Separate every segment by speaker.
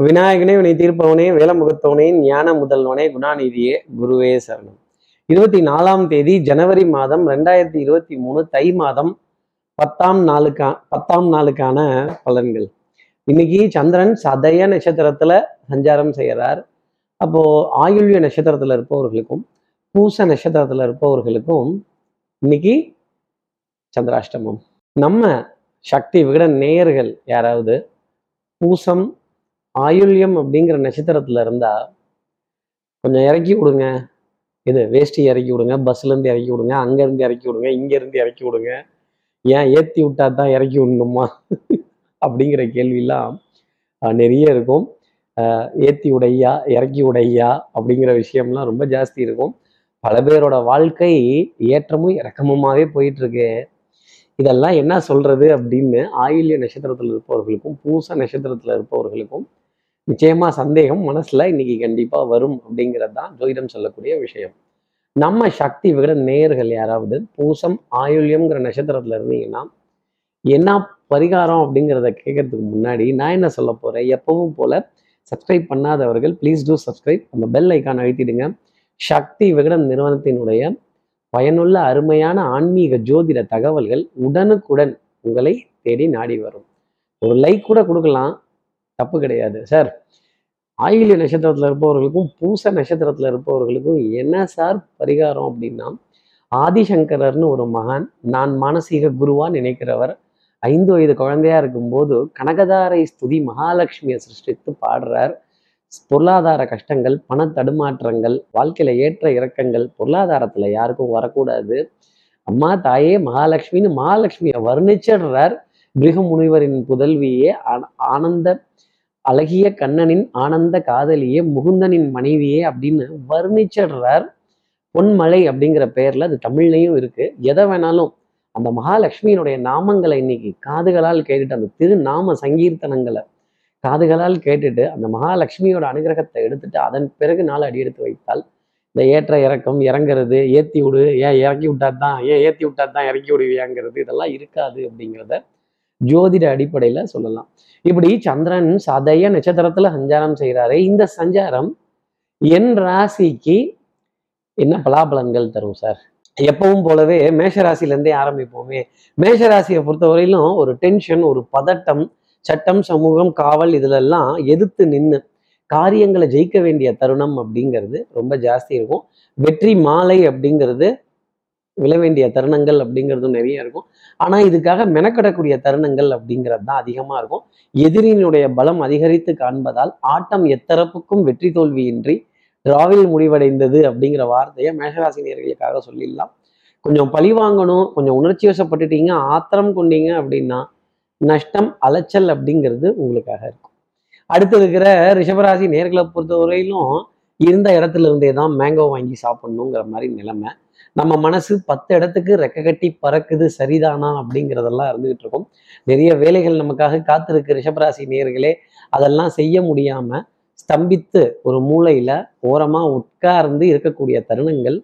Speaker 1: விநாயகனே வினை தீர்ப்பவனே வேலமுகத்தவனே ஞான முதல்வனே குணாநிதியே குருவே சரணம். இருபத்தி நாலாம் தேதி ஜனவரி மாதம் ரெண்டாயிரத்தி இருபத்தி மூணு தை மாதம் பத்தாம் நாளுக்கா பத்தாம் நாளுக்கான பலன்கள். இன்னைக்கு சந்திரன் சதய நட்சத்திரத்துல சஞ்சாரம் செய்கிறார் அப்போ ஆயுள்ய நட்சத்திரத்துல இருப்பவர்களுக்கும் பூச நட்சத்திரத்துல இருப்பவர்களுக்கும் இன்னைக்கு சந்திராஷ்டமம். நம்ம சக்தி விகட நேயர்கள் யாராவது பூசம் ஆயுள்யம் அப்படிங்கிற நட்சத்திரத்துல இருந்தா கொஞ்சம் இறக்கி விடுங்க. இது வேஷ்டி இறக்கி விடுங்க பஸ்ல இருந்து இறக்கி விடுங்க அங்க இருந்து இறக்கி விடுங்க இங்க இருந்து இறக்கி விடுங்க. ஏன் ஏத்தி விட்டா தான் இறக்கி விடணுமா? அப்படிங்கிற கேள்வியெல்லாம் நிறைய இருக்கும். ஏற்றி ஏத்தி உடையா இறக்கி உடையா அப்படிங்கிற விஷயம்லாம் ரொம்ப ஜாஸ்தி இருக்கும். பல பேரோட வாழ்க்கை ஏற்றமும் இறக்கமுமாவே போயிட்டு இருக்கு இதெல்லாம் என்ன சொல்றது அப்படின்னு ஆயில்ய நட்சத்திரத்தில் இருப்பவர்களுக்கும் பூச நட்சத்திரத்தில் இருப்பவர்களுக்கும் நிச்சயமா சந்தேகம் மனசுல இன்னைக்கு கண்டிப்பா வரும் அப்படிங்கிறது தான் ஜோதிடம் சொல்லக்கூடிய விஷயம். நம்ம சக்தி விகிட நேயர்கள் யாராவது பூசம் ஆயுள்யம்ங்கிற நட்சத்திரத்துல இருந்தீங்கன்னா என்ன பரிகாரம் அப்படிங்கிறத கேட்கறதுக்கு முன்னாடி நான் என்ன சொல்ல போறேன்? எப்பவும் போல சப்ஸ்கிரைப் பண்ணாதவர்கள் ப்ளீஸ் டூ சப்ஸ்கிரைப் அந்த பெல் ஐக்கான் அழுத்திடுங்க. சக்தி விகடன் நிறுவனத்தினுடைய பயனுள்ள அருமையான ஆன்மீக ஜோதிட தகவல்கள் உடனுக்குடன் உங்களை தேடி நாடி வரும். ஒரு லைக் கூட கொடுக்கலாம். தப்பு கிடையாது. சார் ஆயில்ய நட்சத்திரத்துல இருப்பவர்களுக்கும் பூச நட்சத்திரத்துல இருப்பவர்களுக்கும் என்ன சார் பரிகாரம் அப்படின்னா ஆதிசங்கரர்னு ஒரு மகான் நான் மானசீக குருவா நினைக்கிறவர் ஐந்து வயது குழந்தையா இருக்கும்போது கனகதாரை ஸ்துதி மகாலட்சுமியை சிருஷ்டித்து பாடுறார். பொருளாதார கஷ்டங்கள் பண தடுமாற்றங்கள் வாழ்க்கையில ஏற்ற இறக்கங்கள் பொருளாதாரத்துல யாருக்கும் வரக்கூடாது. அம்மா தாயே மகாலட்சுமின்னு மகாலட்சுமியை வர்ணிச்சிடுறார். பிருகு முனிவரின் புதல்வியே ஆன- ஆனந்த அழகிய கண்ணனின் ஆனந்த காதலியே முகுந்தனின் மனைவியே அப்படின்னு வர்ணிச்சிடுறார். பொன்மலை அப்படிங்கிற பெயர்ல அது தமிழ்லையும் இருக்கு. எதை வேணாலும் அந்த மகாலட்சுமியினுடைய நாமங்களை இன்னைக்கு காதுகளால் கேட்டுட்டு அந்த திருநாம சங்கீர்த்தனங்களை காதுகளால் கேட்டுட்டு அந்த மகாலட்சுமியோட அனுகிரகத்தை எடுத்துட்டு அதன் பிறகு நாள் அடி எடுத்து வைத்தால் இந்த ஏற்ற இறக்கம் இறங்குறது ஏத்தி விடு ஏன் இறக்கி விட்டா தான் ஏன் ஏத்தி விட்டா தான் இறக்கி விடுவியாங்கிறது இதெல்லாம் இருக்காது அப்படிங்கிறத ஜோதிட அடிப்படையில சொல்லலாம். இப்படி சந்திரன் சதய நட்சத்திரத்தில் சஞ்சாரம் செய்கிறாரு இந்த சஞ்சாரம் என் ராசிக்கு என்ன பலாபலன்கள் தரும் சார்? எப்பவும் போலவே மேஷராசிலேருந்தே ஆரம்பிப்போமே. மேஷராசியை பொறுத்தவரையிலும் ஒரு டென்ஷன் ஒரு பதட்டம் சட்டம் சமூகம் காவல் இதிலெல்லாம் எதிர்த்து நின்று காரியங்களை ஜெயிக்க வேண்டிய தருணம் அப்படிங்கிறது ரொம்ப ஜாஸ்தி இருக்கும். வெற்றி மாலை அப்படிங்கிறது விழ வேண்டிய தருணங்கள் அப்படிங்கிறதும் நிறைய இருக்கும். ஆனா இதுக்காக மெனக்கடக்கூடிய தருணங்கள் அப்படிங்கிறது தான் அதிகமா இருக்கும். எதிரியினுடைய பலம் அதிகரித்து காண்பதால் ஆட்டம் எத்தரப்புக்கும் வெற்றி தோல்வியின்றி டிராவில் முடிவடைந்தது அப்படிங்கிற வார்த்தையை மேகராசினியர்களுக்காக சொல்லிடலாம். கொஞ்சம் பழி வாங்கணும் கொஞ்சம் உணர்ச்சி வசப்பட்டுட்டீங்க ஆத்திரம் கொண்டீங்க அப்படின்னா நஷ்டம் அலைச்சல் அப்படிங்கிறது உங்களுக்காக இருக்கும். அடுத்து இருக்கிற ரிஷபராசி நேர்களை பொறுத்தவரையிலும் இருந்த இடத்துல இருந்தே தான் மேங்கோ வாங்கி சாப்பிடணுங்கிற மாதிரி நிலைமை. நம்ம மனசு பத்து இடத்துக்கு ரெக்க கட்டி பறக்குது சரிதானா அப்படிங்கிறதெல்லாம் இருந்துகிட்டு இருக்கும். நிறைய வேலைகள் நமக்காக காத்திருக்கு ரிஷபராசி நேர்களே அதெல்லாம் செய்ய முடியாம ஸ்தம்பித்து ஒரு மூளையில ஓரமா உட்கார்ந்து இருக்கக்கூடிய தருணங்கள்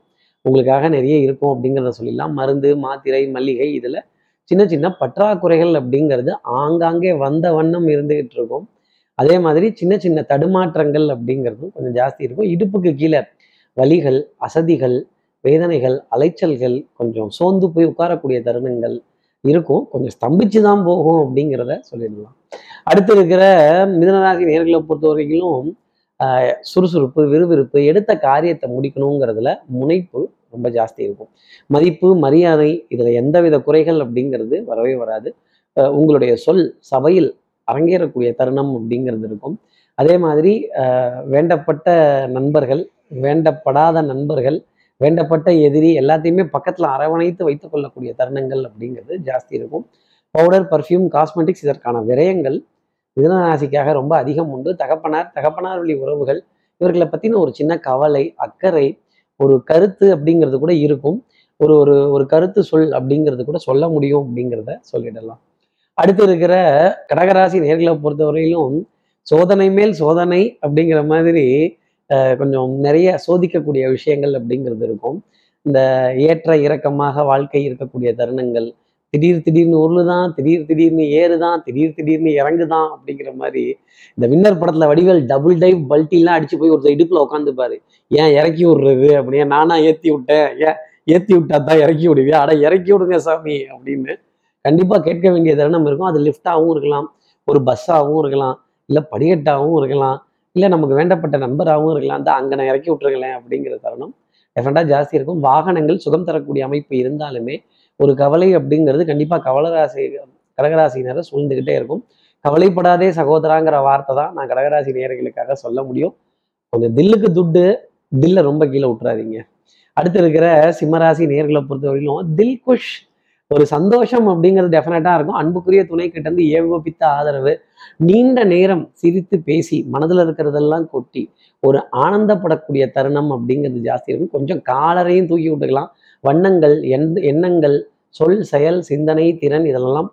Speaker 1: உங்களுக்காக நிறைய இருக்கும் அப்படிங்கிறத சொல்லிடலாம். மருந்து மாத்திரை மல்லிகை இதுல சின்ன சின்ன பற்றாக்குறைகள் அப்படிங்கிறது ஆங்காங்கே வந்த வண்ணம் இருந்துகிட்டு இருக்கும். அதே மாதிரி சின்ன சின்ன தடுமாற்றங்கள் அப்படிங்கிறதும் கொஞ்சம் ஜாஸ்தி இருக்கும். இடுப்புக்கு கீழே வலிகள் அசதிகள் வேதனைகள் அலைச்சல்கள் கொஞ்சம் சோர்ந்து போய் உட்காரக்கூடிய தருணங்கள் இருக்கும். கொஞ்சம் ஸ்தம்பிச்சு தான் போகும் அப்படிங்கிறத சொல்லிடலாம். அடுத்து இருக்கிற மிதனராசி நேர்களை பொறுத்த வரைக்கும் சுறுசுறுப்பு விறுவிறுப்பு எடுத்த காரியத்தை முடிக்கணுங்கிறதுல முனைப்பு ரொம்ப ஜாஸ்தி இருக்கும். மதிப்பு மரியாதை இதில் எந்தவித குறைகள் அப்படிங்கிறது வரவே வராது. உங்களுடைய சொல் சபையில் அரங்கேறக்கூடிய தருணம் அப்படிங்கிறது இருக்கும். அதே மாதிரி வேண்டப்பட்ட நண்பர்கள் வேண்டப்படாத நண்பர்கள் வேண்டப்பட்ட எதிரி எல்லாத்தையுமே பக்கத்துல அரவணைத்து வைத்துக் கொள்ளக்கூடிய தருணங்கள் அப்படிங்கிறது ஜாஸ்தி இருக்கும். பவுடர் பர்ஃப்யூம் காஸ்மெட்டிக்ஸ் இதற்கான விரயங்கள் மிதனராசிக்காக ரொம்ப அதிகம் உண்டு. தகப்பனார் தகப்பனார் வழி உறவுகள் இவர்களை பத்தின ஒரு சின்ன கவலை அக்கறை ஒரு கருத்து அப்படிங்கிறது கூட இருக்கும். ஒரு ஒரு ஒரு கருத்து சொல் அப்படிங்கிறது கூட சொல்ல முடியும் அப்படிங்கிறத சொல்லிடலாம். அடுத்து இருக்கிற கடகராசி நேர்களை பொறுத்தவரையிலும் சோதனை மேல் சோதனை அப்படிங்கிற மாதிரி கொஞ்சம் நிறைய சோதிக்கக்கூடிய விஷயங்கள் அப்படிங்கிறது இருக்கும். இந்த ஏற்ற இறக்கமாக வாழ்க்கை இருக்கக்கூடிய தருணங்கள் திடீர் திடீர்னு உருளுதான் திடீர் திடீர்னு ஏறுதான் திடீர் திடீர்னு இறங்குதான் அப்படிங்கிற மாதிரி இந்த வின்னர் படத்துல வடிவேல் டபுள் டைவ் பல்ட்டிலாம் அடிச்சு போய் ஒருத்தர் இடுப்புல உட்காந்துப்பாரு ஏன் இறக்கி விடுறது? அப்படியே நானா ஏத்தி விட்டேன். ஏன் ஏத்தி விட்டா தான் இறக்கி விடுவியா? அட இறக்கி விடுங்க சாமி அப்படின்னு கண்டிப்பாக கேட்க வேண்டிய தருணம் இருக்கும். அது லிஃப்டாகவும் இருக்கலாம் ஒரு பஸ்ஸாகவும் இருக்கலாம் இல்லை படிக்கட்டாகவும் இருக்கலாம் இல்லை நமக்கு வேண்டப்பட்ட நண்பராகவும் இருக்கலாம். தான் அங்கே நான் இறக்கி விட்டுருங்களேன் அப்படிங்கிற தருணம் டெஃபரெண்டாக ஜாஸ்தி இருக்கும். வாகனங்கள் சுகம் தரக்கூடிய அமைப்பு இருந்தாலுமே ஒரு கவலை அப்படிங்கிறது கண்டிப்பாக கவலராசி கடகராசினரை சூழ்ந்துக்கிட்டே இருக்கும். கவலைப்படாதே சகோதராங்கிற வார்த்தை தான் நான் கடகராசி நேயர்களுக்காக சொல்ல முடியும். கொஞ்சம் தில்லுக்கு துட்டு தில்லை ரொம்ப கீழே விட்டுறாதீங்க. அடுத்து இருக்கிற சிம்மராசி நேர்களை பொறுத்தவரையிலும் தில் குஷ் ஒரு சந்தோஷம் அப்படிங்கிறது டெஃபினட்டா இருக்கும். அன்புக்குரிய துணை கிட்ட இருந்து ஏகோபித்த ஆதரவு நீண்ட நேரம் சிரித்து பேசி மனதில் இருக்கிறதெல்லாம் கொட்டி ஒரு ஆனந்தப்படக்கூடிய தருணம் அப்படிங்கிறது ஜாஸ்தி இருக்கும். கொஞ்சம் காலரையும் தூக்கி விட்டுக்கலாம். வண்ணங்கள் எண் எண்ணங்கள் சொல் செயல் சிந்தனை திறன் இதெல்லாம்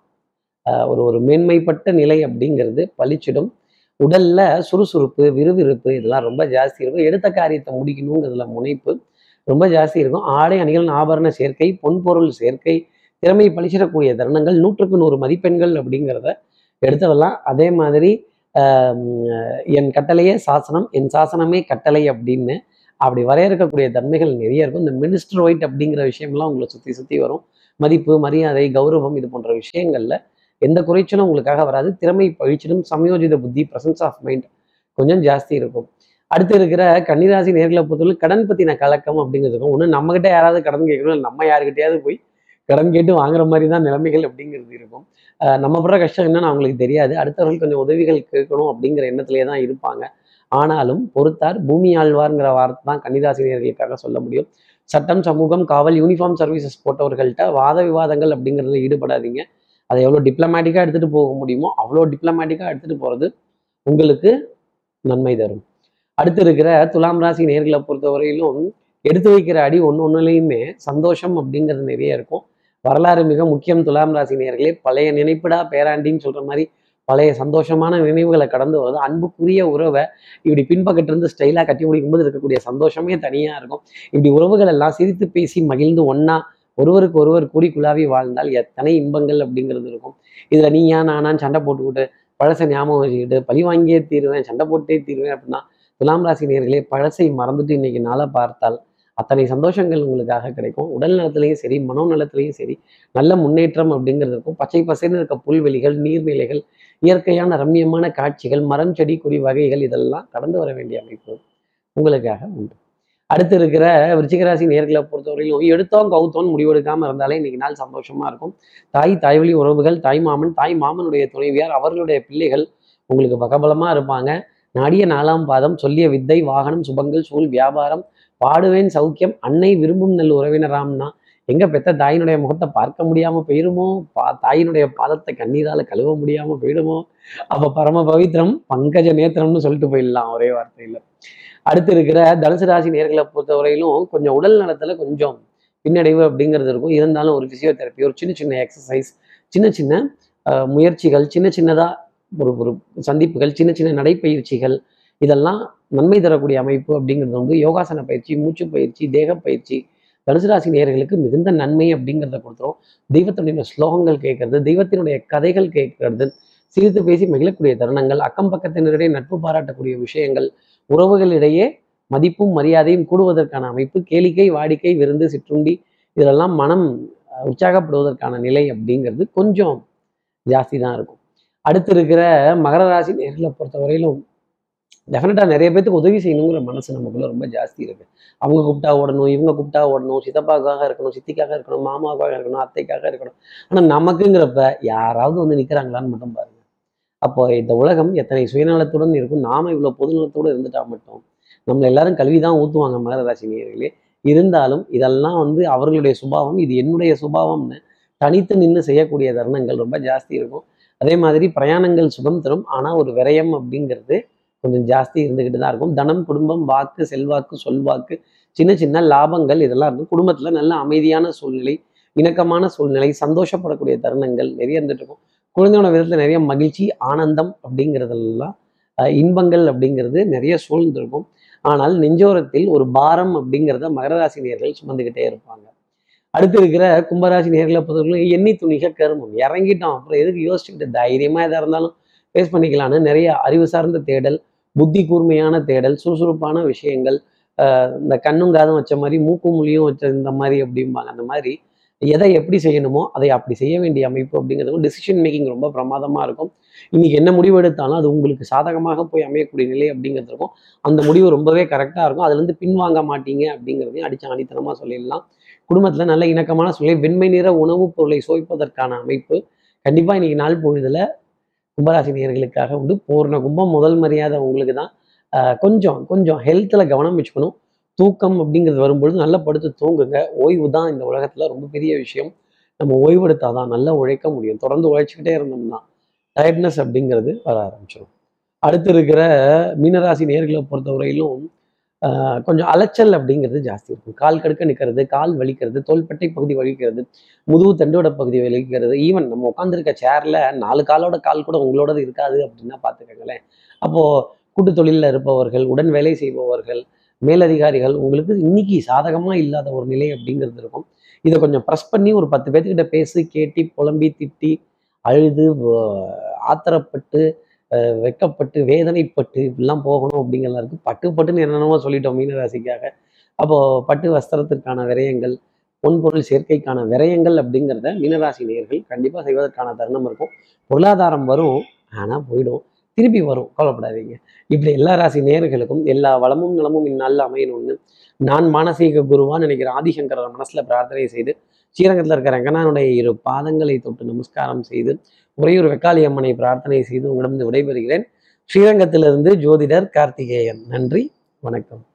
Speaker 1: ஆஹ், ஒரு ஒரு மேன்மைப்பட்ட நிலை அப்படிங்கிறது பளிச்சிடும். உடல்ல சுறுசுறுப்பு விறுவிறுப்பு இதெல்லாம் ரொம்ப ஜாஸ்தி இருக்கும். எடுத்த காரியத்தை முடிக்கணுங்கிறதுல முனைப்பு ரொம்ப ஜாஸ்தி இருக்கும். ஆடை அணிகள் ஆபரண சேர்க்கை பொன்பொருள் சேர்க்கை திறமை பழிச்சிடக்கூடிய தருணங்கள் நூற்றுக்கு நூறு மதிப்பெண்கள் அப்படிங்கிறத எடுத்துடலாம் அதே மாதிரி என் கட்டளையே சாசனம் என் சாசனமே கட்டளை அப்படின்னு அப்படி வரையறுக்கக்கூடிய தன்மைகள் நிறைய இருக்கும். இந்த மினிஸ்டர் ஒயிட் அப்படிங்கிற விஷயம்லாம் உங்களை சுற்றி சுற்றி வரும். மதிப்பு மரியாதை கௌரவம் இது போன்ற விஷயங்களில் எந்த குறைச்சலும் உங்களுக்காக வராது. திறமை பழிச்சிடும். சமயோஜித புத்தி பிரசன்ஸ் ஆஃப் மைண்ட் கொஞ்சம் ஜாஸ்தி இருக்கும். அடுத்து இருக்கிற கன்னிராசி நேர்களை பொறுத்தவரை கடன் பற்றின கலக்கம் அப்படிங்கிறது இருக்கும் ஒன்று நம்மகிட்ட யாராவது கடன் கேட்கணும் இல்லை நம்ம யாருக்கிட்டையாவது போய் கடன் கேட்டு வாங்குற மாதிரி தான் நிலைமைகள் அப்படிங்கிறது இருக்கும். நம்ம படுற கஷ்டம் என்னன்னு அவங்களுக்கு தெரியாது. அடுத்தவர்கள் கொஞ்சம் உதவிகள் கேட்கணும் அப்படிங்கிற எண்ணத்திலே தான் இருப்பாங்க. ஆனாலும் பொறுத்தார் பூமி ஆழ்வார்ங்கிற வார்த்தை தான் கன்னிராசினியர்களுக்காக சொல்ல முடியும். சட்டம் சமூகம் காவல் யூனிஃபார்ம் சர்வீசஸ் போட்டவர்கள்ட்ட வாத விவாதங்கள் அப்படிங்கிறதுல ஈடுபடாதீங்க. அதை எவ்வளோ டிப்ளமேட்டிக்காக எடுத்துகிட்டு போக முடியுமோ அவ்வளோ டிப்ளமேட்டிக்காக எடுத்துகிட்டு போகிறது உங்களுக்கு நன்மை தரும். அடுத்து இருக்கிற துலாம் ராசி நேர்களை பொறுத்தவரையிலும் எடுத்து வைக்கிற அடி ஒன்று ஒன்றுலையுமே சந்தோஷம் அப்படிங்கிறது நிறைய இருக்கும். வரலாறு மிக முக்கியம் துலாம் ராசி நேர்களே பழைய நினைப்பிடா பேராண்டின்னு சொல்ற மாதிரி பழைய சந்தோஷமான நினைவுகளை கடந்து வருது அன்புக்குரிய உறவை இப்படி பின்பக்கத்திலிருந்து ஸ்டைலாக கட்டி முடிக்கும்போது இருக்கக்கூடிய சந்தோஷமே தனியாக இருக்கும். இப்படி உறவுகள் எல்லாம் சிரித்து பேசி மகிழ்ந்து ஒண்ணா ஒருவருக்கு ஒருவர் கூடி குழாவி வாழ்ந்தால் எத்தனை இன்பங்கள் அப்படிங்கிறது இருக்கும். இதில் நீயா நானான்னு சண்டை போட்டுக்கிட்டு பழசை ஞாபகம் வச்சுக்கிட்டு பழி வாங்கியே தீருவேன் சண்டை போட்டே தீருவேன் அப்படின்னா துலாம் ராசி நேர்களே பழசை மறந்துட்டு இன்னைக்கு நாளை பார்த்தால் அத்தனை சந்தோஷங்கள் உங்களுக்காக கிடைக்கும். உடல் நலத்திலையும் சரி மனோ நலத்திலையும் சரி நல்ல முன்னேற்றம் அப்படிங்கிறது இருக்கும். பச்சை பசைன்னு இருக்க புல்வெளிகள் நீர்நிலைகள் இயற்கையான ரம்மியமான காட்சிகள் மரம் செடி கொடி வகைகள் இதெல்லாம் கடந்து வர வேண்டிய அமைப்பு உங்களுக்காக உண்டு. அடுத்து இருக்கிற விருச்சிகராசி நேர்களை பொறுத்தவரையிலும் எடுத்தோம் கவுத்தோன்னு முடிவெடுக்காம இருந்தாலே இன்னைக்கு நாள் சந்தோஷமா இருக்கும். தாய் தாய்வழி உறவுகள் தாய் மாமன் தாய் மாமனுடைய துணைவியார் அவர்களுடைய பிள்ளைகள் உங்களுக்கு பகபலமா இருப்பாங்க. நாடிய நாலாம் பாதம் சொல்லிய வித்தை வாகனம் சுபங்கள் சூழ் வியாபாரம் பாடுவேன் சௌக்கியம் அன்னை விரும்பும் நல் உறவினராம்னா எங்க பெத்த தாயினுடைய முகத்தை பார்க்க முடியாம போயிருமோ? பா தாயினுடைய பாதத்தை கண்ணீரால கழுவ முடியாம போயிடுமோ? அப்ப பரம பவித்ரம் பங்கஜ நேத்திரம்னு சொல்லிட்டு போயிடலாம் ஒரே வார்த்தையில. அடுத்து இருக்கிற தனுசு ராசி நேர்களை பொறுத்தவரையிலும் கொஞ்சம் உடல் நலத்துல கொஞ்சம் பின்னடைவு அப்படிங்கிறது இருக்கும். இருந்தாலும் ஒரு பிசியோதெரப்பி ஒரு சின்ன சின்ன எக்ஸசைஸ் சின்ன சின்ன அஹ், முயற்சிகள் சின்ன சின்னதா ஒரு ஒரு சந்திப்புகள் சின்ன சின்ன நடைப்பயிற்சிகள் இதெல்லாம் நன்மை தரக்கூடிய அமைப்பு அப்படிங்கிறது வந்து யோகாசன பயிற்சி மூச்சு பயிற்சி தேக பயிற்சி தனுசு ராசி நேர்களுக்கு மிகுந்த நன்மை அப்படிங்கிறத கொடுத்துரும். தெய்வத்தினுடைய ஸ்லோகங்கள் கேட்கறது தெய்வத்தினுடைய கதைகள் கேட்கறது சிரித்து பேசி மகிழக்கூடிய தருணங்கள் அக்கம் பக்கத்தினரிடையே நட்பு பாராட்டக்கூடிய விஷயங்கள் உறவுகளிடையே மதிப்பும் மரியாதையும் கூடுவதற்கான அமைப்பு கேளிக்கை வாடிக்கை விருந்து சிற்றுண்டி இதெல்லாம் மனம் அஹ், உற்சாகப்படுவதற்கான நிலை அப்படிங்கிறது கொஞ்சம் ஜாஸ்தி தான் இருக்கும். அடுத்து இருக்கிற மகர ராசி நேர்களை பொறுத்தவரையிலும் டெஃபினட்டாக நிறைய பேத்துக்கு உதவி செய்யணுங்கிற மனசு நமக்குள்ள ரொம்ப ஜாஸ்தி இருக்கு. அவங்க கூப்பிட்டா ஓடணும் இவங்க கூப்பிட்டா ஓடணும் சித்தப்பாக்காக இருக்கணும் சித்திக்காக இருக்கணும் மாமாவுக்காக இருக்கணும் அத்தைக்காக இருக்கணும். ஆனா நமக்குங்கிறப்ப யாராவது வந்து நிக்கிறாங்களான்னு மட்டும் பாருங்க. அப்போ இந்த உலகம் எத்தனை சுயநலத்துடன் இருக்கும் நாம இவ்வளவு பொதுநலத்தோடு இருந்துட்டா மட்டும் நம்மளை எல்லாரும் கல்வி தான் ஊத்துவாங்க மகர ராசி இருந்தாலும் இதெல்லாம் வந்து அவர்களுடைய சுபாவம் இது என்னுடைய சுபாவம்னு தனித்து நின்று செய்யக்கூடிய தருணங்கள் ரொம்ப ஜாஸ்தி இருக்கும். அதே மாதிரி பிரயாணங்கள் சுகம் தரும் ஆனா ஒரு விரயம் அப்படிங்கிறது கொஞ்சம் ஜாஸ்தி இருந்துகிட்டு தான் இருக்கும். தனம் குடும்பம் வாக்கு செல்வாக்கு சொல்வாக்கு சின்ன சின்ன லாபங்கள் இதெல்லாம் இருக்கும். குடும்பத்துல நல்ல அமைதியான சூழ்நிலை இணக்கமான சூழ்நிலை சந்தோஷப்படக்கூடிய தருணங்கள் நிறைய இருந்துட்டு இருக்கும். குழந்தையோட விதத்தில் நிறைய மகிழ்ச்சி ஆனந்தம் அப்படிங்கிறதெல்லாம் இன்பங்கள் அப்படிங்கிறது நிறைய சூழ்ந்திருக்கும் ஆனால் நெஞ்சோரத்தில் ஒரு பாரம் அப்படிங்கிறத மகர ராசி நேயர்கள் சுமந்துக்கிட்டே இருப்பாங்க. அடுத்து இருக்கிற கும்பராசி நேர்களை பொறுத்தவரைக்கும் எண்ணி துணிக கருமம். இறங்கிட்டோம். அப்புறம் எதுக்கு யோசிச்சுக்கிட்டு தைரியமாக எதாக இருந்தாலும் ஃபேஸ் பண்ணிக்கலாம்னு நிறைய அறிவு சார்ந்த தேடல் புத்தி கூர்மையான தேடல் சுறுசுறுப்பான விஷயங்கள் இந்த கண்ணும் காதும் வச்ச மாதிரி மூக்கும் மொழியும் வச்ச இந்த மாதிரி அப்படிம்பாங்க. அந்த மாதிரி எதை எப்படி செய்யணுமோ அதை அப்படி செய்ய வேண்டிய அமைப்பு அப்படிங்கிறதுக்கும் டிசிஷன் மேக்கிங் ரொம்ப பிரமாதமா இருக்கும். இன்னைக்கு என்ன முடிவு எடுத்தாலும் அது உங்களுக்கு சாதகமாக போய் அமையக்கூடிய நிலை அப்படிங்கிறது இருக்கும். அந்த முடிவு ரொம்பவே கரெக்டாக இருக்கும். அதுலேருந்து பின்வாங்க மாட்டீங்க அப்படிங்கிறதையும் அடிச்சு அடித்தனமாக சொல்லிடலாம். குடும்பத்தில் நல்ல இணக்கமான சூழ்நிலை வெண்மை நிற உணவுப் பொருளை சுவைப்பதற்கான அமைப்பு. கண்டிப்பாக இன்னைக்கு நாள் பொழுதுல கும்பராசி நேயர்களுக்காக உண்டு. பூர்ண கும்பம் முதல் மரியாதை உங்களுக்கு தான். கொஞ்சம் கொஞ்சம் ஹெல்த்தில் கவனம் வச்சுக்கணும். தூக்கம் அப்படிங்கிறது வரும்பொழுது நல்லா படுத்து தூங்குங்க. ஓய்வு தான் இந்த உலகத்தில் ரொம்ப பெரிய விஷயம். நம்ம ஓய்வெடுத்தால் தான் நல்லா உழைக்க முடியும். தொடர்ந்து உழைச்சிக்கிட்டே இருந்தோம்னா டயர்ட்னஸ் அப்படிங்கிறது வர ஆரம்பிச்சிடும் அடுத்து இருக்கிற மீனராசி நேர்களை பொறுத்தவரையிலும் கொஞ்சம் அலைச்சல் அப்படிங்கிறது ஜாஸ்தி இருக்கும். கால் கடுக்க நிற்கிறது கால் வலிக்கிறது தோள்பட்டை பகுதி வலிக்கிறது முதுகு தண்டோட பகுதி வலிக்கிறது. ஈவன் நம்ம உட்காந்துருக்க சேரில் நாலு காலோட கால் கூட உங்களோடது இருக்காது அப்படின்னா பார்த்துக்கங்களேன். அப்போது கூட்டு தொழிலில் இருப்பவர்கள் உடன் வேலை செய்பவர்கள் மேலதிகாரிகள் உங்களுக்கு இன்னைக்கு சாதகமாக இல்லாத ஒரு நிலை அப்படிங்கிறது இருக்கும். இதை கொஞ்சம் ப்ரெஸ் பண்ணி ஒரு பத்து பேர்த்துக்கிட்ட பேசி கேட்டி புலம்பி திட்டி அழுது ஆத்திரப்பட்டு வெக்கப்பட்டு வேதனைப்பட்டு இப்படிலாம் போகணும் அப்படிங்கிறதா இருக்கு பட்டு பட்டுன்னு என்னென்னமோ சொல்லிட்டோம் மீனராசிக்காக. அப்போ பட்டு வஸ்திரத்திற்கான விரயங்கள் பொன்பொருள் சேர்க்கைக்கான விரயங்கள் அப்படிங்கிறத மீனராசி நேயர்கள் கண்டிப்பாக செய்வதற்கான தருணம் இருக்கும். பொருளாதாரம் வரும் ஆனால் போயிடும். திருப்பி வரும் கவலைப்படாதீங்க. இப்படி எல்லா ராசி நேயர்களுக்கும் எல்லா வளமும் நலமும் இந்நாளில் அமையணும்னு நான் மானசீக குருவான்னு நினைக்கிற ஆதிசங்கர மனசில் பிரார்த்தனை செய்து ஸ்ரீரங்கத்தில் இருக்கிற ரங்கனானுடைய இரு பாதங்களை தொட்டு நமஸ்காரம் செய்து உறையூர் வெக்காளி அம்மனை பிரார்த்தனை செய்து உங்களிடம் விடைபெறுகிறேன். ஸ்ரீரங்கத்திலிருந்து ஜோதிடர் கார்த்திகேயன். நன்றி வணக்கம்.